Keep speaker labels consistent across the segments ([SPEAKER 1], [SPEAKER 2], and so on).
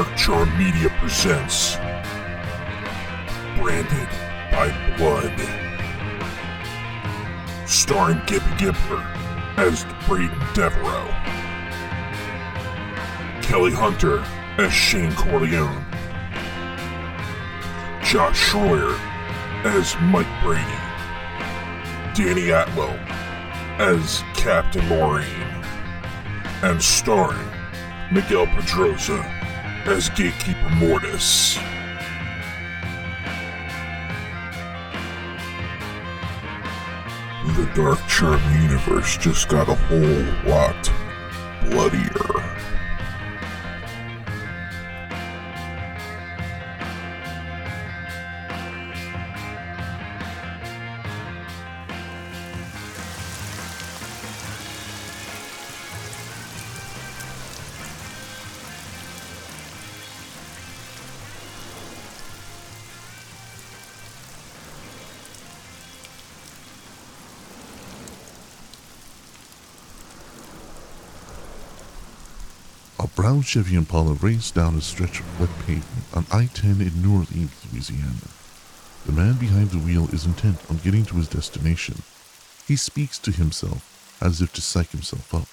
[SPEAKER 1] Dark Charm Media presents Branded by Blood. Starring Gibby Gibbler as Braden Devereaux. Kelly Hunter as Shane Corleone. Josh Schroyer as Mike Brady. Danny Atwell as Captain Moraine. And starring Miguel Pedroza as Gatekeeper Mortis. The Dark Charm universe just got a whole lot bloodier.
[SPEAKER 2] Brown Chevy Impala raced down a stretch of wet pavement on I-10 in New Orleans, Louisiana. The man behind the wheel is intent on getting to his destination. He speaks to himself as if to psych himself up.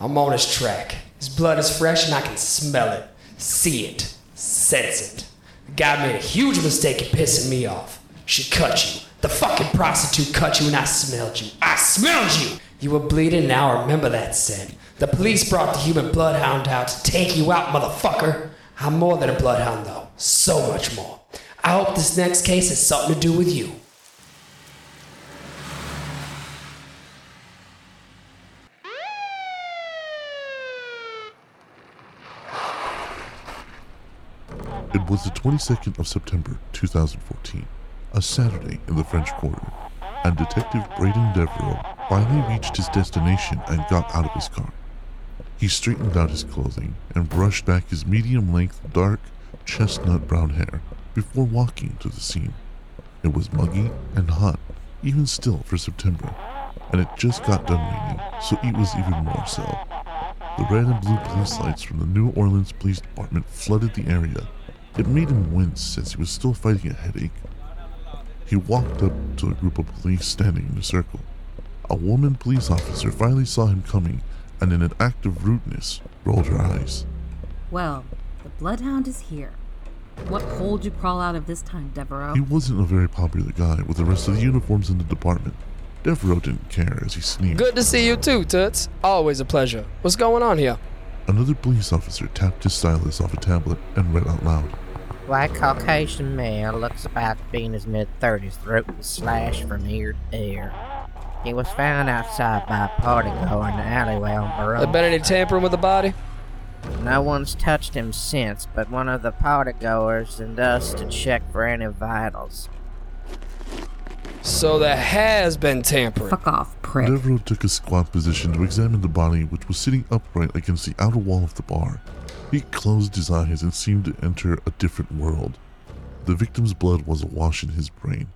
[SPEAKER 3] I'm on his track. His blood is fresh and I can smell it, see it, sense it. The guy made a huge mistake in pissing me off. She cut you. The fucking prostitute cut you and I smelled you. I smelled you! You were bleeding, now remember that scent. The police brought the human bloodhound out to take you out, motherfucker. I'm more than a bloodhound, though. So much more. I hope this next case has something to do with you.
[SPEAKER 2] It was the 22nd of September 2014, a Saturday in the French Quarter, and Detective Braden Devereaux finally reached his destination and got out of his car. He straightened out his clothing and brushed back his medium length, dark, chestnut brown hair before walking to the scene. It was muggy and hot, even still for September, and it just got done raining, so it was even more so. The red and blue police lights from the New Orleans Police Department flooded the area. It made him wince as he was still fighting a headache. He walked up to a group of police standing in a circle. A woman police officer finally saw him coming and, in an act of rudeness, rolled her eyes.
[SPEAKER 4] Well, the Bloodhound is here. What hole did you crawl out of this time, Devereaux?
[SPEAKER 2] He wasn't a very popular guy with the rest of the uniforms in the department. Devereaux didn't care as he sneezed.
[SPEAKER 5] Good to see you too, Toots. Always a pleasure. What's going on here?
[SPEAKER 2] Another police officer tapped his stylus off a tablet and read out loud.
[SPEAKER 6] White Caucasian male looks about to be in his mid 30s, throat was slashed from ear to ear. He was found outside by a party goer in the alleyway on
[SPEAKER 5] the
[SPEAKER 6] road.
[SPEAKER 5] There been any tampering with the body?
[SPEAKER 6] No one's touched him since, but one of the party goers and us to check for any vitals.
[SPEAKER 5] So there has been tampering.
[SPEAKER 4] Fuck off, prick.
[SPEAKER 2] Devereaux took a squat position to examine the body, which was sitting upright against the outer wall of the bar. He closed his eyes and seemed to enter a different world. The victim's blood was awash in his brain,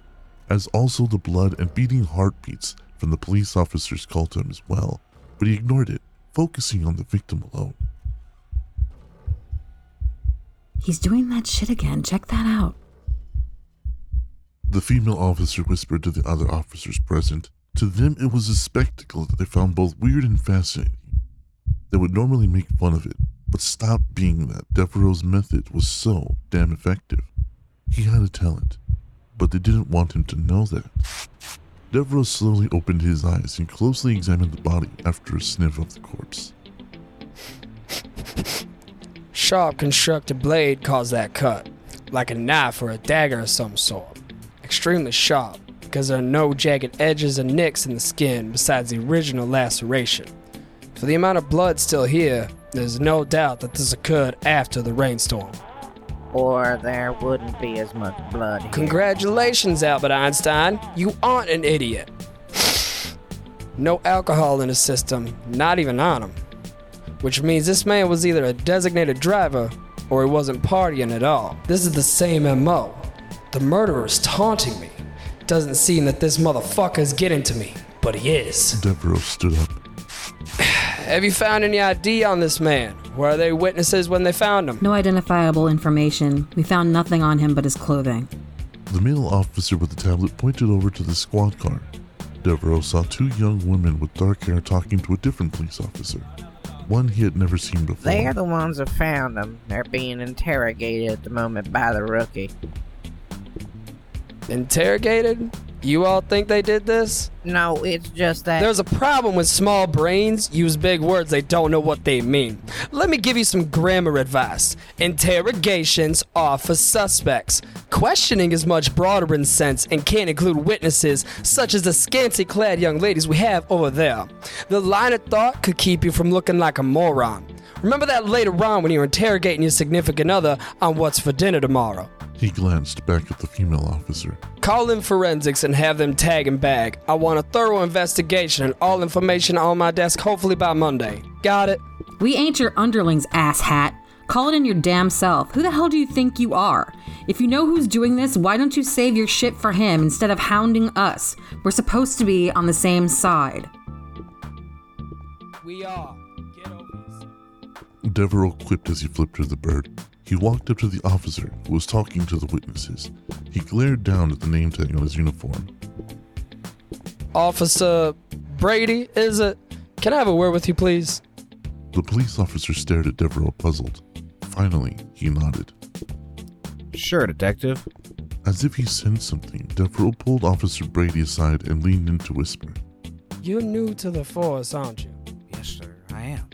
[SPEAKER 2] as also the blood and beating heartbeats from the police officers called to him as well, but he ignored it, focusing on the victim alone.
[SPEAKER 4] He's doing that shit again. Check that out.
[SPEAKER 2] The female officer whispered to the other officers present. To them, it was a spectacle that they found both weird and fascinating. They would normally make fun of it, but stopped being that Devereaux's method was so damn effective. He had a talent, but they didn't want him to know that. Devereaux slowly opened his eyes and closely examined the body after a sniff of the corpse.
[SPEAKER 5] Sharp constructed blade caused that cut, like a knife or a dagger of some sort. Extremely sharp, because there are no jagged edges or nicks in the skin besides the original laceration. For the amount of blood still here, there's no doubt that this occurred after the rainstorm.
[SPEAKER 6] Or there wouldn't be as much blood here.
[SPEAKER 5] Congratulations, Albert Einstein. You aren't an idiot. No alcohol in his system, not even on him. Which means this man was either a designated driver or he wasn't partying at all. This is the same MO. The murderer is taunting me. Doesn't seem that this motherfucker is getting to me, but he is.
[SPEAKER 2] Devereaux stood up.
[SPEAKER 5] Have you found any ID on this man? Were they witnesses when they found him?
[SPEAKER 4] No identifiable information. We found nothing on him but his clothing.
[SPEAKER 2] The male officer with the tablet pointed over to the squad car. Devereaux saw two young women with dark hair talking to a different police officer, one he had never seen before.
[SPEAKER 6] They're the ones that found him. They're being interrogated at the moment by the rookie.
[SPEAKER 5] Interrogated? You all think they did this?
[SPEAKER 6] No, it's just that.
[SPEAKER 5] There's a problem when small brains use big words they don't know what they mean. Let me give you some grammar advice. Interrogations are for suspects. Questioning is much broader in sense and can include witnesses, such as the scanty clad young ladies we have over there. The line of thought could keep you from looking like a moron. Remember that later on when you're interrogating your significant other on what's for dinner tomorrow.
[SPEAKER 2] He glanced back at the female officer.
[SPEAKER 5] Call in forensics and have them tag and bag. I want a thorough investigation and all information on my desk hopefully by Monday. Got it?
[SPEAKER 4] We ain't your underlings, asshat. Call it in your damn self. Who the hell do you think you are? If you know who's doing this, why don't you save your shit for him instead of hounding us? We're supposed to be on the same side.
[SPEAKER 5] We are. Get.
[SPEAKER 2] Devereaux quipped as he flipped her the bird. He walked up to the officer who was talking to the witnesses. He glared down at the name tag on his uniform.
[SPEAKER 5] Officer Brady, is it? Can I have a word with you, please?
[SPEAKER 2] The police officer stared at Devereaux, puzzled. Finally, he nodded.
[SPEAKER 7] Sure, Detective.
[SPEAKER 2] As if he sensed something, Devereaux pulled Officer Brady aside and leaned in to whisper.
[SPEAKER 5] You're new to the force, aren't you?
[SPEAKER 7] Yes, sir, I am.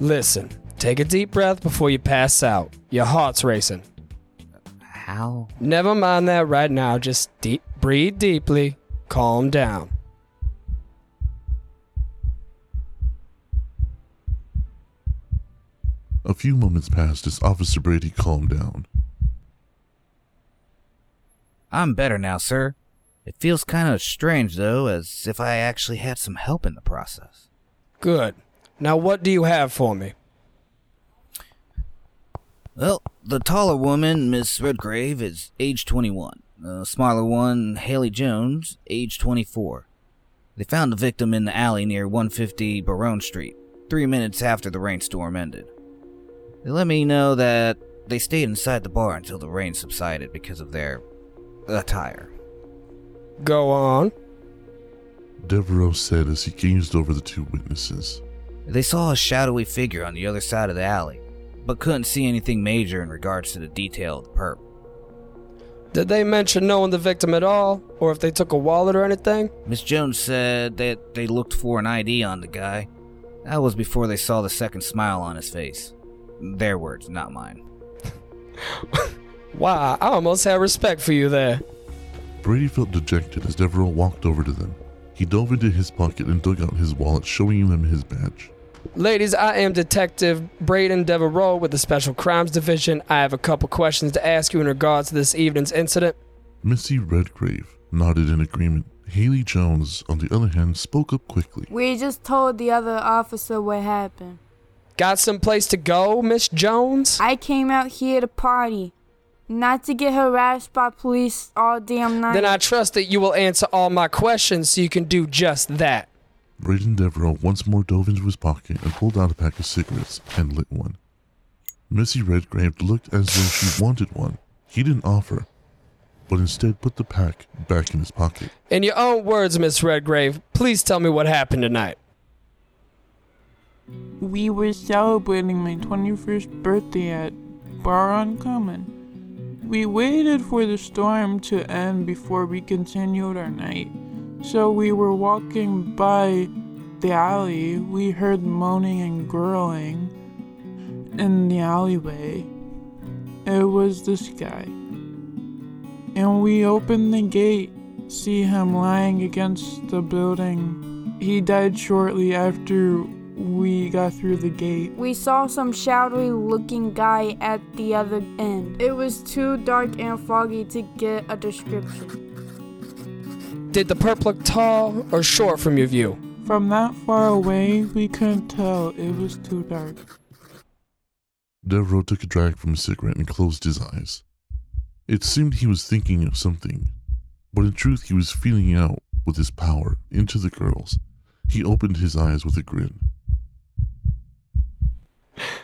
[SPEAKER 5] Listen, take a deep breath before you pass out. Your heart's racing.
[SPEAKER 7] How?
[SPEAKER 5] Never mind that right now. Just deep, breathe deeply. Calm down.
[SPEAKER 2] A few moments passed as Officer Brady calmed down.
[SPEAKER 7] I'm better now, sir. It feels kind of strange, though, as if I actually had some help in the process.
[SPEAKER 5] Good. Now, what do you have for me?
[SPEAKER 7] Well, the taller woman, Miss Redgrave, is age 21. The smaller one, Haley Jones, age 24. They found the victim in the alley near 150 Barone Street, three minutes after the rainstorm ended. They let me know that they stayed inside the bar until the rain subsided because of their attire.
[SPEAKER 5] Go on.
[SPEAKER 2] Devereaux said as he gazed over the two witnesses.
[SPEAKER 7] They saw a shadowy figure on the other side of the alley, but couldn't see anything major in regards to the detail of the perp.
[SPEAKER 5] Did they mention knowing the victim at all? Or if they took a wallet or anything?
[SPEAKER 7] Miss Jones said that they looked for an ID on the guy. That was before they saw the second smile on his face. Their words, not mine.
[SPEAKER 5] Wow, I almost had respect for you there.
[SPEAKER 2] Brady felt dejected as Devereaux walked over to them. He dove into his pocket and dug out his wallet, showing them his badge.
[SPEAKER 5] Ladies, I am Detective Braden Devereaux with the Special Crimes Division. I have a couple questions to ask you in regards to this evening's incident.
[SPEAKER 2] Missy Redgrave nodded in agreement. Haley Jones, on the other hand, spoke up quickly.
[SPEAKER 8] We just told the other officer what happened.
[SPEAKER 5] Got some place to go, Miss Jones?
[SPEAKER 8] I came out here to party, not to get harassed by police all damn night.
[SPEAKER 5] Then I trust that you will answer all my questions so you can do just that.
[SPEAKER 2] Braden Devereaux once more dove into his pocket and pulled out a pack of cigarettes and lit one. Missy Redgrave looked as though she wanted one. He didn't offer, but instead put the pack back in his pocket.
[SPEAKER 5] In your own words, Miss Redgrave, please tell me what happened tonight.
[SPEAKER 9] We were celebrating my 21st birthday at Bar on Common. We waited for the storm to end before we continued our night. So we were walking by the alley. We heard moaning and growling in the alleyway. It was this guy. And we opened the gate, see him lying against the building. He died shortly after we got through the gate.
[SPEAKER 8] we saw some shadowy looking guy at the other end. It was too dark and foggy to get a description.
[SPEAKER 5] Did the perp look tall or short from your view?
[SPEAKER 9] From that far away, we couldn't tell. It was too dark.
[SPEAKER 2] Devereaux took a drag from his cigarette and closed his eyes. It seemed he was thinking of something, but in truth he was feeling out with his power into the girls. He opened his eyes with a grin.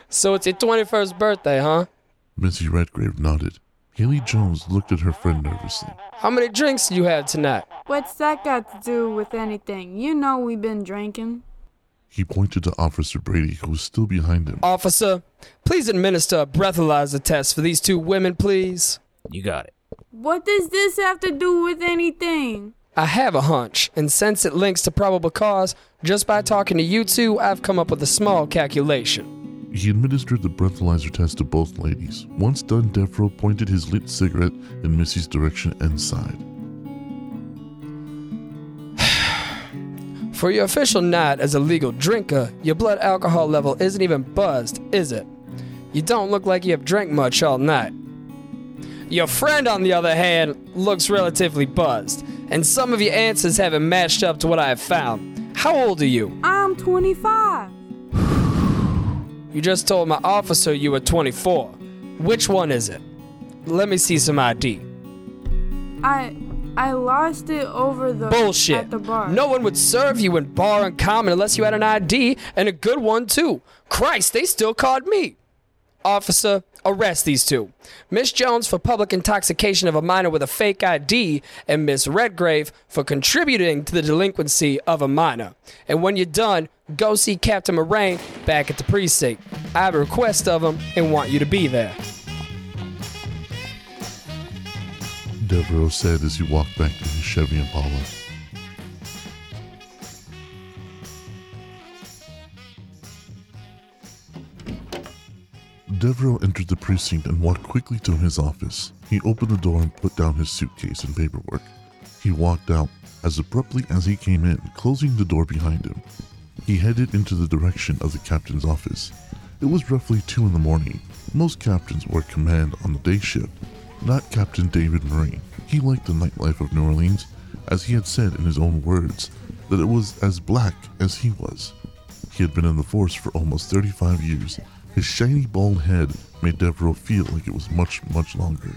[SPEAKER 5] So it's your 21st birthday, huh?
[SPEAKER 2] Missy Redgrave nodded. Haley Jones looked at her friend nervously.
[SPEAKER 5] How many drinks did you have tonight?
[SPEAKER 8] What's that got to do with anything? You know we've been drinking.
[SPEAKER 2] He pointed to Officer Brady, who was still behind him.
[SPEAKER 5] Officer, please administer a breathalyzer test for these two women, please.
[SPEAKER 7] You got it.
[SPEAKER 8] What does this have to do with anything?
[SPEAKER 5] I have a hunch, and since it links to probable cause, just by talking to you two, I've come up with a small calculation.
[SPEAKER 2] He administered the breathalyzer test to both ladies. Once done, Devereaux pointed his lit cigarette in Missy's direction and sighed.
[SPEAKER 5] For your official night as a legal drinker, your blood alcohol level isn't even buzzed, is it? You don't look like you have drank much all night. Your friend, on the other hand, looks relatively buzzed, and some of your answers haven't matched up to what I have found. How old are you?
[SPEAKER 8] I'm 25.
[SPEAKER 5] You just told my officer you were 24. Which one is it? Let me see some ID.
[SPEAKER 8] I I lost it over the
[SPEAKER 5] Bullshit.
[SPEAKER 8] at the bar.
[SPEAKER 5] No one would serve you in Bar on Common unless you had an ID and a good one too. Christ, they still called me. Officer, arrest these two. Miss Jones for public intoxication of a minor with a fake ID, and Miss Redgrave for contributing to the delinquency of a minor. And when you're done, go see Captain Moraine back at the precinct. I have a request of him and want you to be there.
[SPEAKER 2] Devereaux said as he walked back to his Chevy Impala. Devereaux entered the precinct and walked quickly to his office. He opened the door and put down his suitcase and paperwork. He walked out as abruptly as he came in, closing the door behind him. He headed into the direction of the captain's office. It was roughly two in the morning. Most captains work command on the day shift, not Captain David Moraine. He liked the nightlife of New Orleans, as he had said in his own words, that it was as black as he was. He had been in the force for almost 35 years. His shiny bald head made Devereaux feel like it was much, much longer.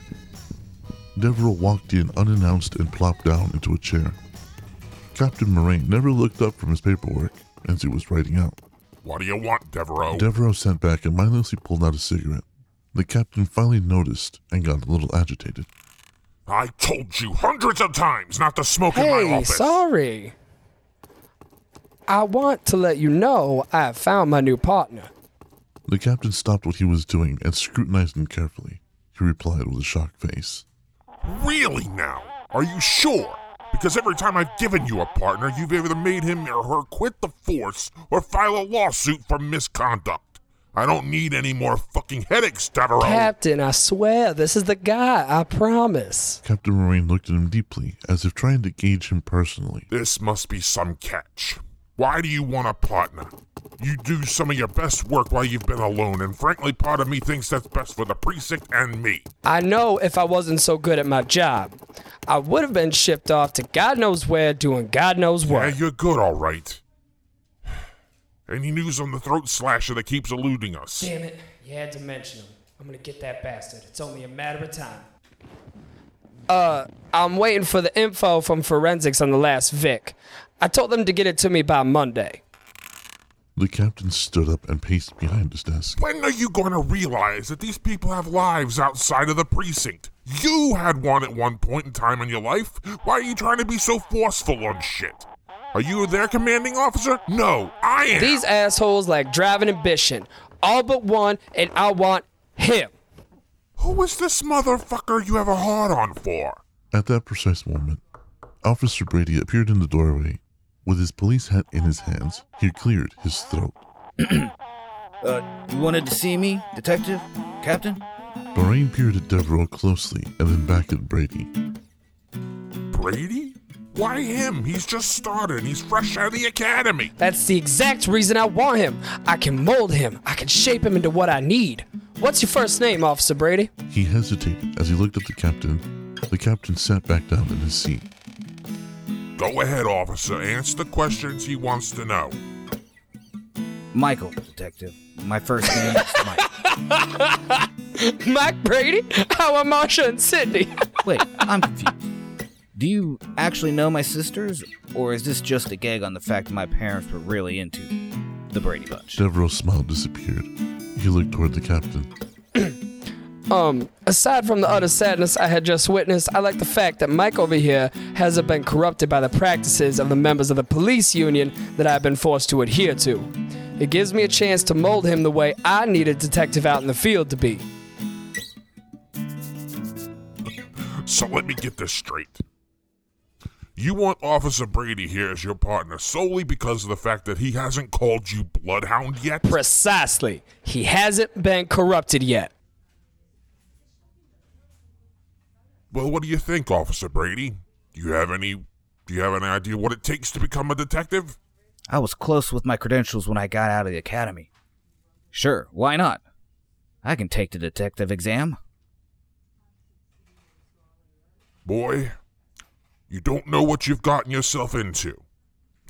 [SPEAKER 2] Devereaux walked in unannounced and plopped down into a chair. Captain Moraine never looked up from his paperwork as he was writing out.
[SPEAKER 1] What do you want, Devereaux?
[SPEAKER 2] Devereaux sat back and mindlessly pulled out a cigarette. The captain finally noticed and got a little agitated.
[SPEAKER 1] I told you hundreds of times not to smoke in my
[SPEAKER 5] Hey,
[SPEAKER 1] office.
[SPEAKER 5] sorry. I want to let you know I have found my new partner.
[SPEAKER 2] The captain stopped what he was doing and scrutinized him carefully. He replied with a shocked face.
[SPEAKER 1] Really now? Are you sure? Because every time I've given you a partner, you've either made him or her quit the force or file a lawsuit for misconduct. I don't need any more fucking headaches, Devereaux.
[SPEAKER 5] Captain, I swear, this is the guy, I promise.
[SPEAKER 2] Captain Moraine looked at him deeply, as if trying to gauge him personally.
[SPEAKER 1] This must be some catch. Why do you want a partner? You do some of your best work while you've been alone, and frankly, part of me thinks that's best for the precinct and me.
[SPEAKER 5] I know if I wasn't so good at my job, I would have been shipped off to God knows where doing God knows what.
[SPEAKER 1] Yeah, you're good, all right. Any news on the throat slasher that keeps eluding us?
[SPEAKER 3] Damn it, you had to mention him. I'm gonna get that bastard. It's only a matter of time.
[SPEAKER 5] Uh, I'm waiting for the info from forensics on the last Vic. I told them to get it to me by Monday.
[SPEAKER 2] The captain stood up and paced behind his desk.
[SPEAKER 1] When are you going to realize that these people have lives outside of the precinct? You had one at one point in time in your life. Why are you trying to be so forceful on shit? Are you their commanding officer? No, I am.
[SPEAKER 5] These assholes like driving ambition. All but one, and I want him.
[SPEAKER 1] Who is this motherfucker you have a hard on for?
[SPEAKER 2] At that precise moment, Officer Brady appeared in the doorway. With his police hat in his hands, he cleared his throat.
[SPEAKER 7] Uh, you wanted to see me, Detective? Captain?
[SPEAKER 2] Moraine peered at Devereaux closely and then back at Brady.
[SPEAKER 1] Brady? Why him? He's just started he's fresh out of the academy.
[SPEAKER 5] That's the exact reason I want him. I can mold him. I can shape him into what I need. What's your first name, Officer Brady?
[SPEAKER 2] He hesitated as he looked at the captain. The captain sat back down in his seat.
[SPEAKER 1] Go ahead, officer. Answer the questions he wants to know.
[SPEAKER 7] Michael, Detective. My first name is Mike.
[SPEAKER 5] Mike Brady? Oh, How are Marsha and Cindy?
[SPEAKER 7] Wait, I'm confused. Do you actually know my sisters, or is this just a gag on the fact that my parents were really into the Brady Bunch?
[SPEAKER 2] Devereaux smile disappeared. He looked toward the captain.
[SPEAKER 5] Um, aside from the utter sadness I had just witnessed, I like the fact that Mike over here hasn't been corrupted by the practices of the members of the police union that I've been forced to adhere to. It gives me a chance to mold him the way I need a detective out in the field to be.
[SPEAKER 1] So let me get this straight. You want Officer Brady here as your partner solely because of the fact that he hasn't called you Bloodhound yet?
[SPEAKER 5] Precisely. He hasn't been corrupted yet.
[SPEAKER 1] Well, what do you think, Officer Brady? Do you have any do you have any idea what it takes to become a detective?
[SPEAKER 7] I was close with my credentials when I got out of the academy. Sure, why not? I can take the detective exam.
[SPEAKER 1] Boy, you don't know what you've gotten yourself into.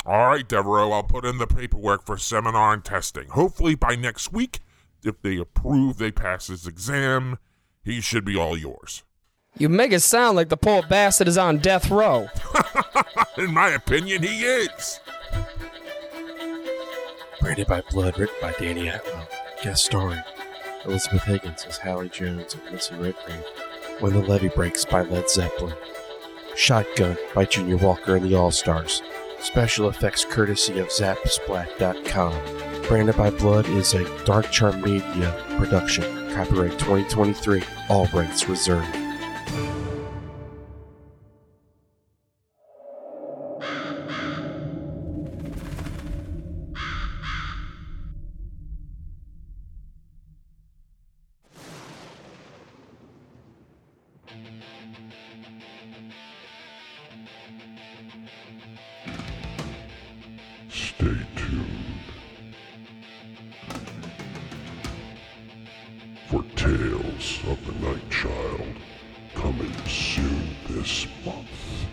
[SPEAKER 1] All right, Devereaux, I'll put in the paperwork for seminar and testing. Hopefully by next week, if they approve they pass his exam, he should be all yours.
[SPEAKER 5] You make it sound like the poor bastard is on death row.
[SPEAKER 1] In my opinion, he is.
[SPEAKER 10] Branded by Blood, written by Danny Atwell. Guest starring Elizabeth Higgins as Hallie Jones and Missy Redgrave. When the Levee Breaks by Led Zeppelin. Shotgun by Junior Walker and the All Stars. Special effects courtesy of Zapsplat.com. Branded by Blood is a Dark Charm Media production. Copyright 2023. All rights reserved.
[SPEAKER 2] Stay tuned for Tales of the Night Child coming soon this month.